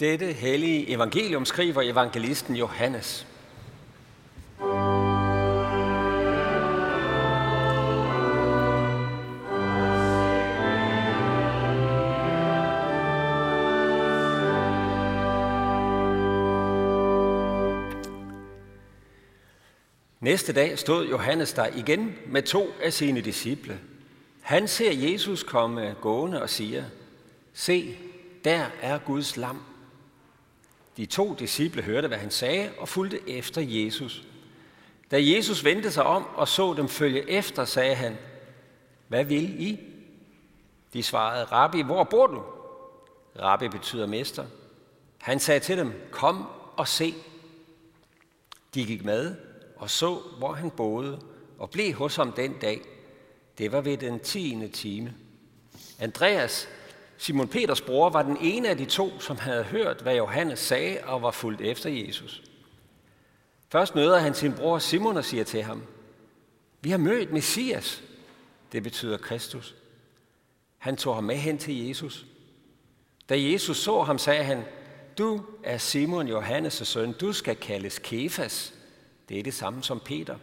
Dette hellige evangelium skriver evangelisten Johannes. Næste dag stod Johannes der igen med to af sine disciple. Han ser Jesus komme gående og siger, Se, der er Guds lam. De to disciple hørte, hvad han sagde, og fulgte efter Jesus. Da Jesus vendte sig om og så dem følge efter, sagde han, Hvad vil I? De svarede, Rabbi, hvor bor du? Rabbi betyder mester. Han sagde til dem, Kom og se. De gik med og så, hvor han boede, og blev hos ham den dag. Det var ved den tiende time. Andreas, Simon Peters bror, var den ene af de to, som havde hørt, hvad Johannes sagde og var fulgt efter Jesus. Først møder han sin bror Simon og siger til ham, Vi har mødt Messias. Det betyder Kristus. Han tog ham med hen til Jesus. Da Jesus så ham, sagde han, Du er Simon Johannes' søn, du skal kaldes Kefas. Det er det samme som Peter.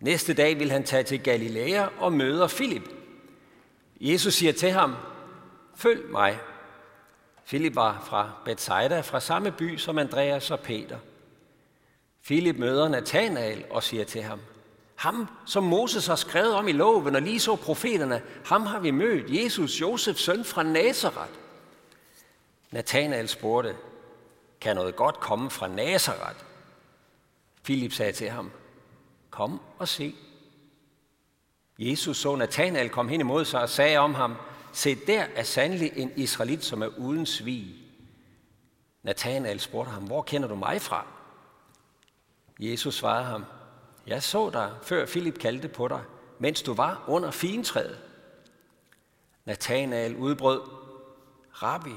Næste dag vil han tage til Galilea og møder Filip. Jesus siger til ham, følg mig. Filip var fra Bethsaida, fra samme by som Andreas og Peter. Filip møder Nathanael og siger til ham, ham, som Moses har skrevet om i loven, og lige så profeterne, ham har vi mødt, Jesus, Josefs søn fra Nazareth. Nathanael spurgte, kan noget godt komme fra Nazareth? Filip sagde til ham, kom og se. Jesus så Nathanael komme hen imod sig og sagde om ham, se der er sandelig en israelit, som er uden svig. Nathanael spurgte ham, hvor kender du mig fra? Jesus svarede ham, jeg så dig, før Filip kaldte på dig, mens du var under fintræet. Nathanael udbrød, Rabbi,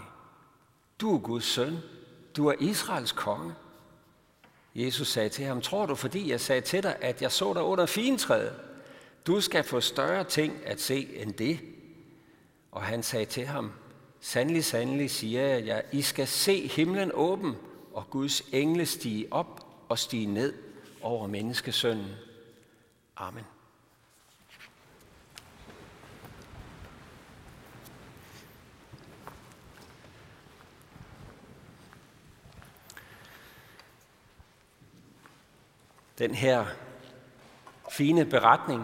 du er Guds søn, du er Israels konge. Jesus sagde til ham, tror du, fordi jeg sagde til dig, at jeg så dig under fintræet? Du skal få større ting at se end det. Og han sagde til ham, sandelig, sandelig siger jeg jer, I skal se himlen åben, og Guds engle stige op og stige ned over menneskesønnen. Amen. Den her fine beretning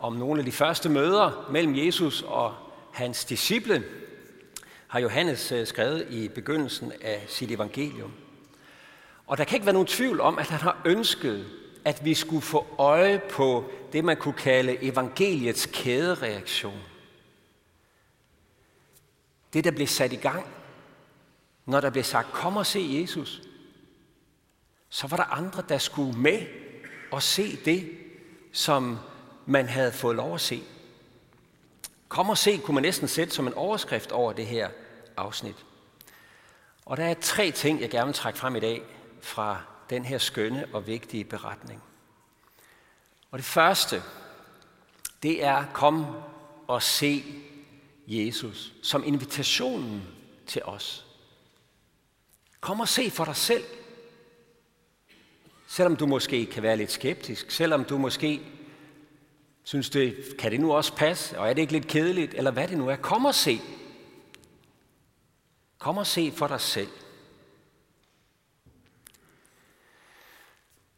om nogle af de første møder mellem Jesus og hans disciple, har Johannes øh, skrevet i begyndelsen af sit evangelium. Og der kan ikke være nogen tvivl om, at han har ønsket, at vi skulle få øje på det, man kunne kalde evangeliets kædereaktion. Det, der blev sat i gang, når der blev sagt, kom og se Jesus, så var der andre, der skulle med og se det, som man havde fået lov at se. Kom og se, kunne man næsten sætte som en overskrift over det her afsnit. Og der er tre ting, jeg gerne vil trække frem i dag fra den her skønne og vigtige beretning. Og det første, det er kom og se Jesus som invitationen til os. Kom og se for dig selv. Selvom du måske kan være lidt skeptisk, selvom du måske synes, det, kan det nu også passe, og er det ikke lidt kedeligt, eller hvad det nu er, kom og se. Kom og se for dig selv.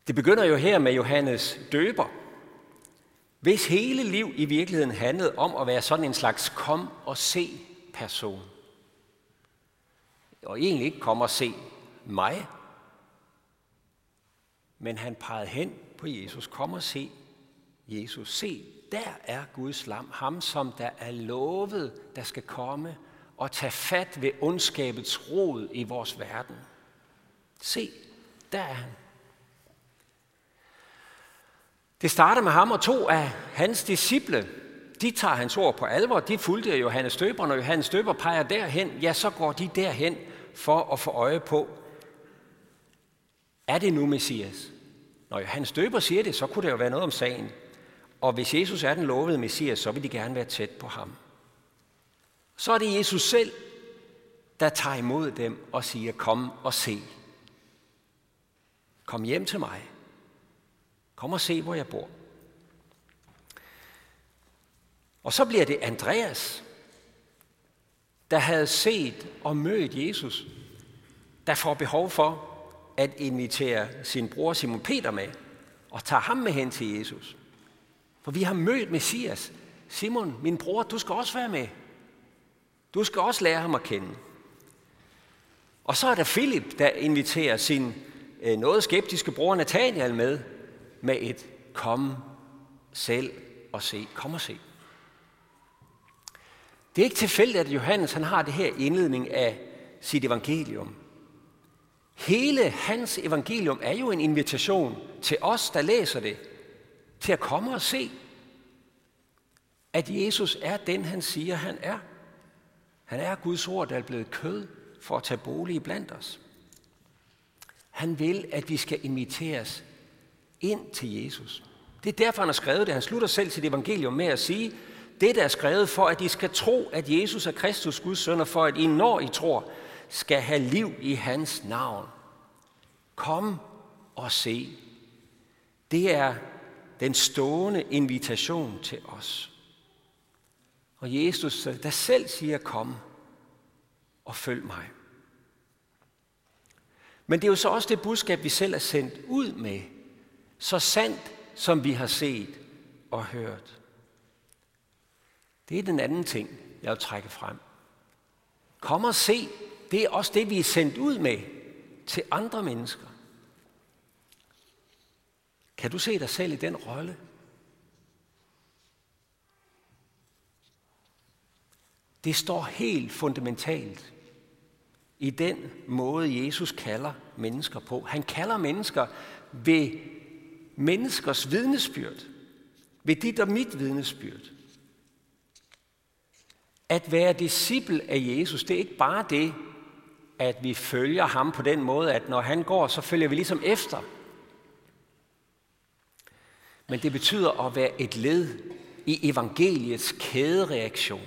Det begynder jo her med Johannes døber, hvis hele liv i virkeligheden handlede om at være sådan en slags kom og se person. Og egentlig ikke kom og se mig, men han pegede hen på Jesus. Kom og se Jesus. Se, der er Guds lam. Ham, som der er lovet, der skal komme og tage fat ved ondskabets rod i vores verden. Se, der er han. Det starter med ham og to af hans disciple. De tager hans ord på alvor. De fulgte Johannes Døber. Når Johannes Døber peger derhen, ja, så går de derhen for at få øje på, er det nu Messias? Når Johannes Døber siger det, så kunne det jo være noget om sagen. Og hvis Jesus er den lovede Messias, så vil de gerne være tæt på ham. Så er det Jesus selv, der tager imod dem og siger, kom og se. Kom hjem til mig. Kom og se, hvor jeg bor. Og så bliver det Andreas, der havde set og mødt Jesus, der får behov for at invitere sin bror Simon Peter med, og tager ham med hen til Jesus. For vi har mødt Messias. Simon, min bror, du skal også være med. Du skal også lære ham at kende. Og så er der Philip, der inviterer sin øh, noget skeptiske bror Nathaniel med, med et kom selv og se. Kom og se. Det er ikke tilfældigt, at Johannes han har det her indledning af sit evangelium. Hele hans evangelium er jo en invitation til os, der læser det, til at komme og se, at Jesus er den, han siger, han er. Han er Guds ord, der er blevet kød for at tage bolig blandt os. Han vil, at vi skal inviteres ind til Jesus. Det er derfor, han har skrevet det. Han slutter selv sit evangelium med at sige, det der er skrevet for, at I skal tro, at Jesus er Kristus, Guds søn, og for at I, når I tror, skal have liv i hans navn. Kom og se. Det er den stående invitation til os. Og Jesus, der selv siger, kom og følg mig. Men det er jo så også det budskab, vi selv er sendt ud med. Så sandt, som vi har set og hørt. Det er den anden ting, jeg vil trække frem. Kom og se, det er også det, vi er sendt ud med til andre mennesker. Kan du se dig selv i den rolle? Det står helt fundamentalt i den måde, Jesus kalder mennesker på. Han kalder mennesker ved menneskers vidnesbyrd. Ved dit og mit vidnesbyrd. At være disciple af Jesus, det er ikke bare det, at vi følger ham på den måde, at når han går, så følger vi ligesom efter. Men det betyder at være et led i evangeliets kædereaktion.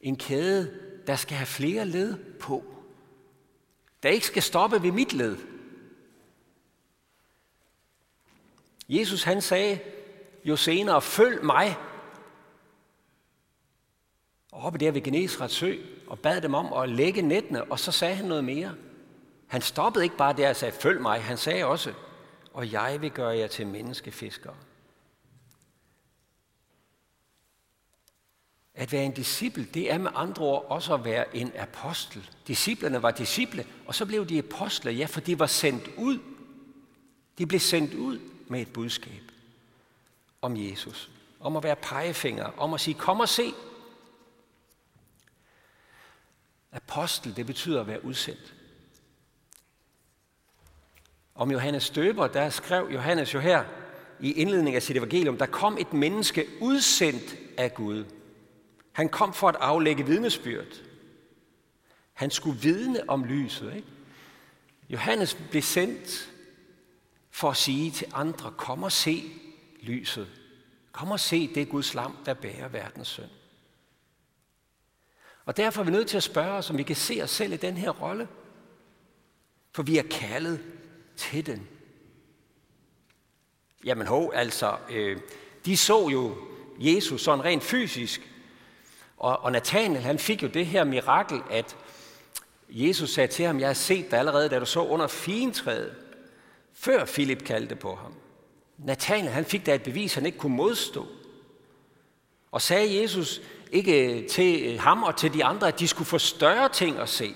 En kæde, der skal have flere led på. Der ikke skal stoppe ved mit led. Jesus han sagde jo senere, følg mig. Og oppe der ved Genesrets sø, og bad dem om at lægge nettene, og så sagde han noget mere. Han stoppede ikke bare der og sagde, følg mig. Han sagde også, og jeg vil gøre jer til menneskefiskere. At være en disciple, det er med andre ord også at være en apostel. Disciplerne var disciple, og så blev de apostle, ja, for de var sendt ud. De blev sendt ud med et budskab om Jesus. Om at være pegefinger, om at sige, kom og se. Apostel, det betyder at være udsendt. Om Johannes Døber, der skrev Johannes jo her i indledningen af sit evangelium, der kom et menneske udsendt af Gud. Han kom for at aflægge vidnesbyrd. Han skulle vidne om lyset. Ikke? Johannes blev sendt for at sige til andre, kom og se lyset. Kom og se det Guds lam, der bærer verdens synd. Og derfor er vi nødt til at spørge os, om vi kan se os selv i den her rolle. For vi er kaldet til den. Jamen hov, altså, øh, de så jo Jesus sådan rent fysisk, og, og Nathanael, han fik jo det her mirakel, at Jesus sagde til ham, jeg har set dig allerede, da du så under fintræet, før Filip kaldte på ham. Nathanael, han fik da et bevis, han ikke kunne modstå. Og sagde Jesus ikke til ham og til de andre, at de skulle få større ting at se.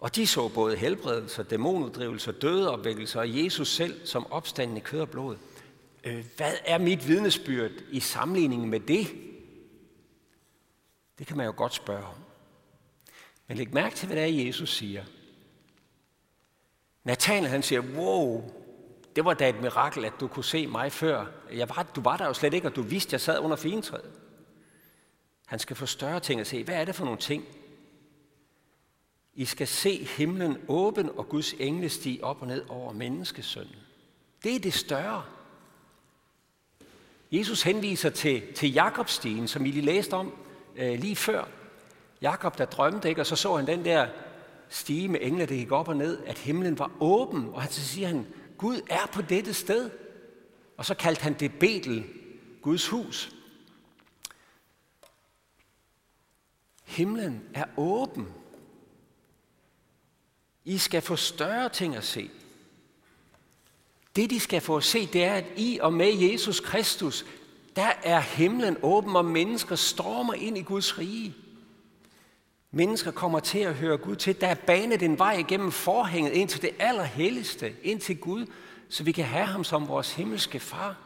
Og de så både helbredelser, dæmonuddrivelser, dødeopvækkelser og Jesus selv som opstanden i kød og blod. Øh, hvad er mit vidnesbyrd i sammenligning med det? Det kan man jo godt spørge om. Men læg mærke til, hvad det er, Jesus siger. Nathanael han siger, wow, det var da et mirakel, at du kunne se mig før. Jeg var, du var der jo slet ikke, og du vidste, at jeg sad under fintræet. Han skal få større ting at se. Hvad er det for nogle ting? I skal se himlen åben og Guds engle stige op og ned over menneskesønnen. Det er det større. Jesus henviser til, til Jakobstien, som I lige læste om øh, lige før. Jakob, der drømte, ikke? og så så han den der stige med engle, der gik op og ned, at himlen var åben, og så siger han, Gud er på dette sted. Og så kaldte han det Betel, Guds hus. Himlen er åben. I skal få større ting at se. Det, de skal få at se, det er, at I og med Jesus Kristus, der er himlen åben, og mennesker stormer ind i Guds rige. Mennesker kommer til at høre Gud til. Der er banet en vej igennem forhænget ind til det allerhelligste, ind til Gud, så vi kan have ham som vores himmelske far.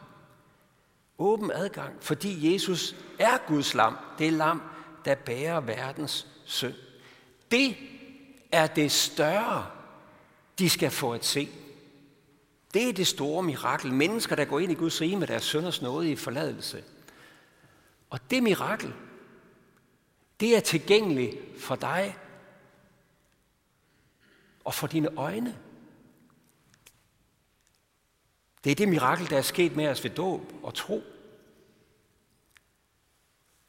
Åben adgang, fordi Jesus er Guds lam. Det er lam, der bærer verdens synd. Det er det større, de skal få at se. Det er det store mirakel. Mennesker, der går ind i Guds rige med deres sønders nåde i forladelse. Og det mirakel, det er tilgængeligt for dig og for dine øjne. Det er det mirakel, der er sket med os ved dåb og tro.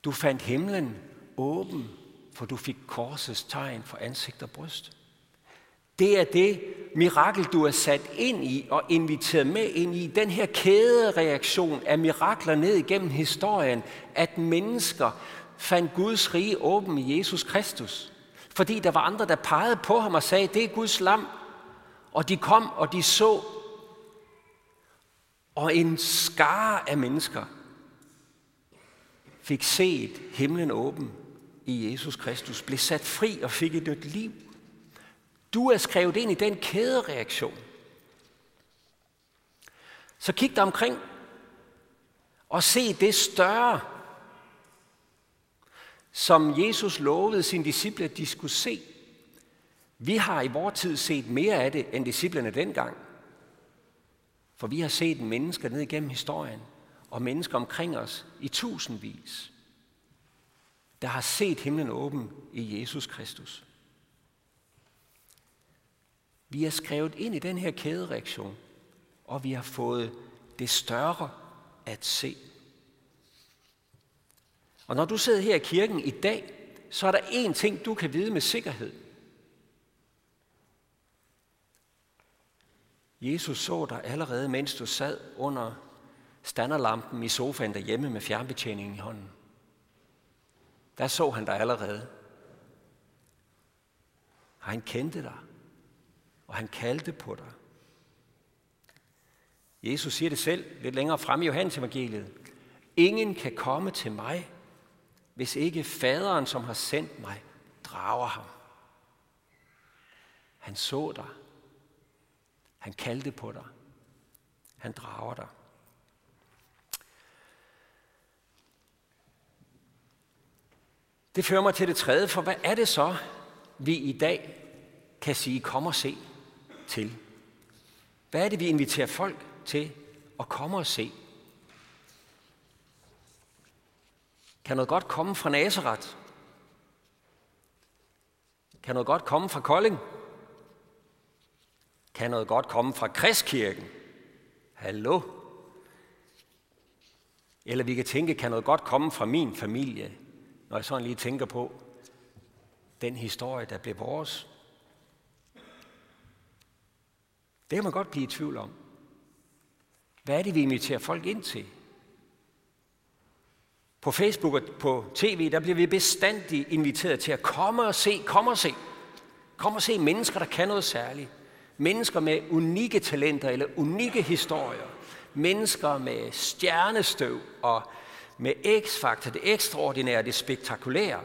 Du fandt himlen åben, for du fik korsets tegn for ansigt og bryst. Det er det mirakel, du er sat ind i og inviteret med ind i. Den her kædereaktion af mirakler ned igennem historien, at mennesker fandt Guds rige åben i Jesus Kristus. Fordi der var andre, der pegede på ham og sagde, det er Guds lam. Og de kom, og de så. Og en skare af mennesker fik set himlen åben i Jesus Kristus, blev sat fri og fik et nyt liv. Du er skrevet ind i den kædereaktion. Så kig dig omkring og se det større, som Jesus lovede sine disciple, at de skulle se. Vi har i vores tid set mere af det, end disciplene dengang. For vi har set mennesker ned igennem historien, og mennesker omkring os i tusindvis, der har set himlen åben i Jesus Kristus. Vi er skrevet ind i den her kædereaktion, og vi har fået det større at se. Og når du sidder her i kirken i dag, så er der én ting, du kan vide med sikkerhed. Jesus så dig allerede, mens du sad under standerlampen i sofaen derhjemme med fjernbetjeningen i hånden. Der så han dig allerede. Og han kendte dig, og han kaldte på dig. Jesus siger det selv lidt længere frem i Johannes evangeliet. Ingen kan komme til mig, hvis ikke faderen, som har sendt mig, drager ham. Han så dig. Han kaldte på dig. Han drager dig. Det fører mig til det tredje, for hvad er det så, vi i dag kan sige, kom og se til? Hvad er det, vi inviterer folk til at komme og se? Kan noget godt komme fra Nazareth? Kan noget godt komme fra Kolding? Kan noget godt komme fra Kristkirken? Hallo? Eller vi kan tænke, kan noget godt komme fra min familie? Når jeg sådan lige tænker på den historie, der blev vores. Det kan man godt blive i tvivl om. Hvad er det, vi inviterer folk ind til? På Facebook og på tv, der bliver vi bestandigt inviteret til at komme og se, komme og se. Kom og se mennesker, der kan noget særligt. Mennesker med unikke talenter eller unikke historier. Mennesker med stjernestøv og med X-faktor, det ekstraordinære, det spektakulære.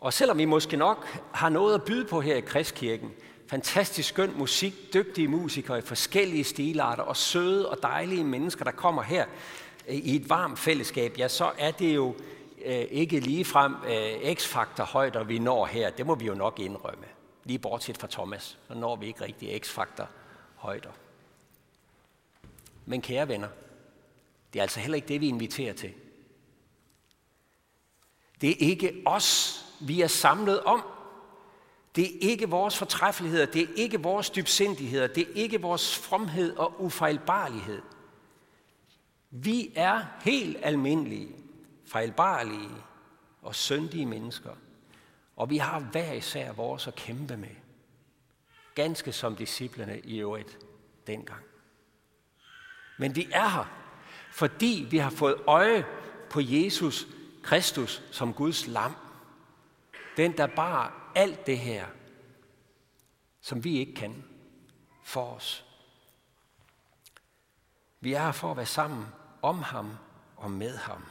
Og selvom vi måske nok har noget at byde på her i Kristkirken, fantastisk skøn musik, dygtige musikere i forskellige stilarter og søde og dejlige mennesker, der kommer her øh, i et varmt fællesskab, ja, så er det jo øh, ikke ligefrem øh, X-faktor højder, vi når her. Det må vi jo nok indrømme. Lige bortset fra Thomas, så når vi ikke rigtig X-faktor højder. Men kære venner, det er altså heller ikke det, vi inviterer til. Det er ikke os, vi er samlet om. Det er ikke vores fortræffeligheder, det er ikke vores dybsindigheder, det er ikke vores fromhed og ufejlbarlighed. Vi er helt almindelige, fejlbarlige og syndige mennesker, og vi har hver især vores at kæmpe med. Ganske som disciplerne i øvrigt dengang. Men vi er her, fordi vi har fået øje på Jesus Kristus som Guds lam. Den, der bar alt det her, som vi ikke kan, for os. Vi er her for at være sammen om ham og med ham.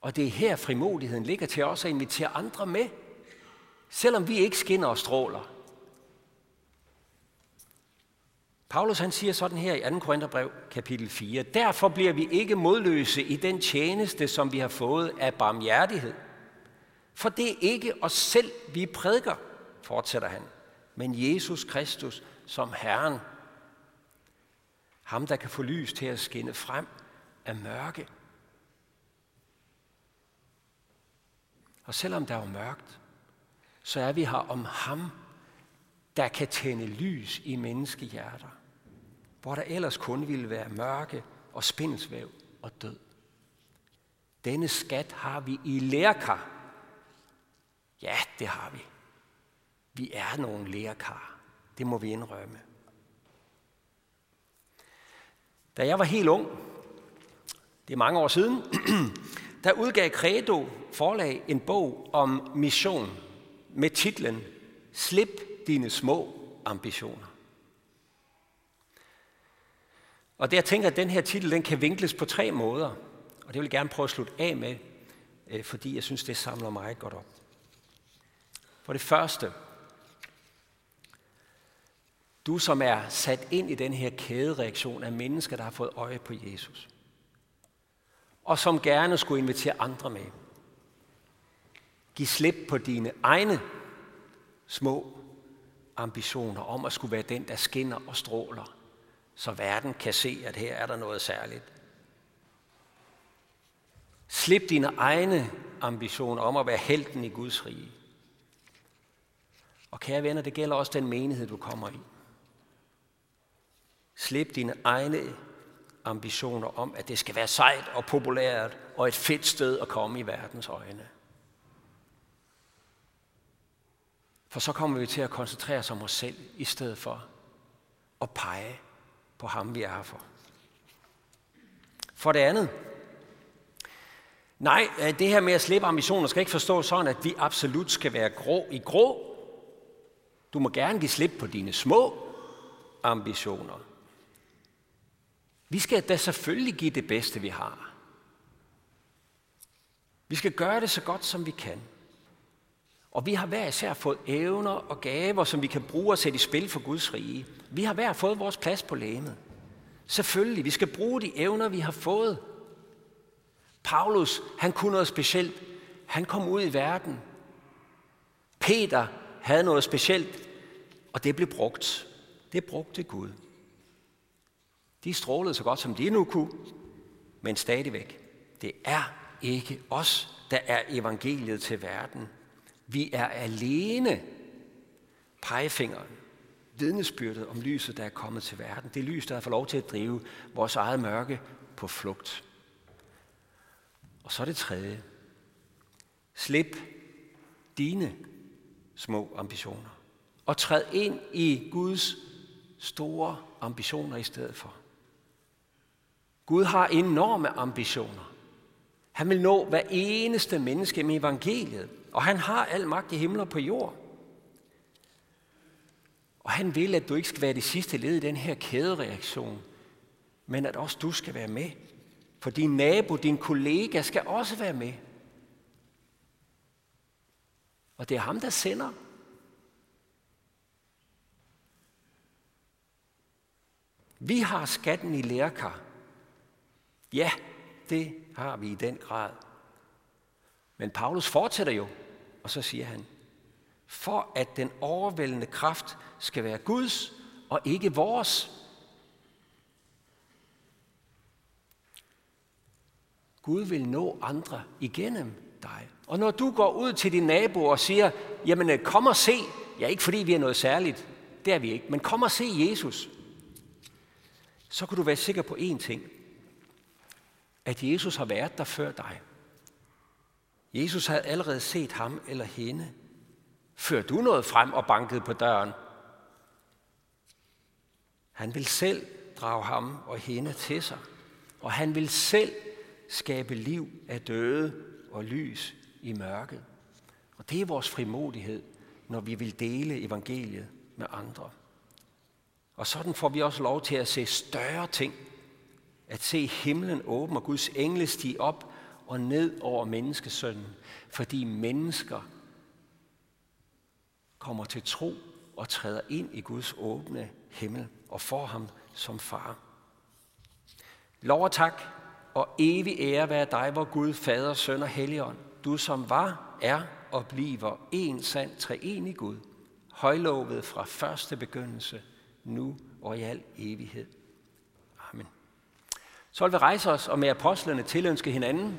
Og det er her frimodigheden ligger til os at invitere andre med, selvom vi ikke skinner og stråler. Paulus han siger sådan her i 2. Korintherbrev, kapitel 4. Derfor bliver vi ikke modløse i den tjeneste, som vi har fået af barmhjertighed. For det er ikke os selv, vi prædiker, fortsætter han, men Jesus Kristus som Herren. Ham, der kan få lys til at skinne frem af mørke. Og selvom der er mørkt, så er vi her om ham, der kan tænde lys i menneskehjerter hvor der ellers kun ville være mørke og spindsvæv og død. Denne skat har vi i lærkar. Ja, det har vi. Vi er nogle lærkar. Det må vi indrømme. Da jeg var helt ung, det er mange år siden, der udgav Credo forlag en bog om mission med titlen Slip dine små ambitioner. Og det jeg tænker, at den her titel den kan vinkles på tre måder. Og det vil jeg gerne prøve at slutte af med, øh, fordi jeg synes, det samler mig godt op. For det første, du som er sat ind i den her kædereaktion af mennesker, der har fået øje på Jesus. Og som gerne skulle invitere andre med. Giv slip på dine egne små ambitioner om at skulle være den, der skinner og stråler så verden kan se, at her er der noget særligt. Slip dine egne ambitioner om at være helten i Guds rige. Og kære venner, det gælder også den menighed, du kommer i. Slip dine egne ambitioner om, at det skal være sejt og populært og et fedt sted at komme i verdens øjne. For så kommer vi til at koncentrere os om os selv, i stedet for at pege på ham, vi er her for. For det andet, nej, øh, det her med at slippe ambitioner skal ikke forstås sådan, at vi absolut skal være grå i grå. Du må gerne give slip på dine små ambitioner. Vi skal da selvfølgelig give det bedste, vi har. Vi skal gøre det så godt, som vi kan. Og vi har hver især fået evner og gaver, som vi kan bruge og sætte i spil for Guds rige. Vi har hver fået vores plads på lægemet. Selvfølgelig, vi skal bruge de evner, vi har fået. Paulus, han kunne noget specielt. Han kom ud i verden. Peter havde noget specielt, og det blev brugt. Det brugte Gud. De strålede så godt, som de nu kunne, men stadigvæk, det er ikke os, der er evangeliet til verden. Vi er alene. Pegefingeren, vidnesbyrdet om lyset, der er kommet til verden. Det lys, der har fået lov til at drive vores eget mørke på flugt. Og så det tredje. Slip dine små ambitioner. Og træd ind i Guds store ambitioner i stedet for. Gud har enorme ambitioner. Han vil nå hver eneste menneske med evangeliet. Og han har al magt i himlen og på jord. Og han vil, at du ikke skal være det sidste led i den her kædereaktion, men at også du skal være med. For din nabo, din kollega skal også være med. Og det er ham, der sender. Vi har skatten i lærkar. Ja, det har vi i den grad. Men Paulus fortsætter jo og så siger han, for at den overvældende kraft skal være Guds og ikke vores. Gud vil nå andre igennem dig. Og når du går ud til din nabo og siger, jamen øh, kom og se, ja ikke fordi vi er noget særligt, det er vi ikke, men kom og se Jesus, så kan du være sikker på én ting. At Jesus har været der før dig. Jesus havde allerede set ham eller hende, før du nåede frem og bankede på døren. Han vil selv drage ham og hende til sig, og han vil selv skabe liv af døde og lys i mørket. Og det er vores frimodighed, når vi vil dele evangeliet med andre. Og sådan får vi også lov til at se større ting. At se himlen åben og Guds engle stige op og ned over menneskesønnen. Fordi mennesker kommer til tro og træder ind i Guds åbne himmel og får ham som far. Lov og tak og evig ære være dig, hvor Gud, Fader, Søn og Helligånd, du som var, er og bliver en sand treenig Gud, højlovet fra første begyndelse, nu og i al evighed. Amen. Så vil vi rejse os og med apostlene tilønske hinanden,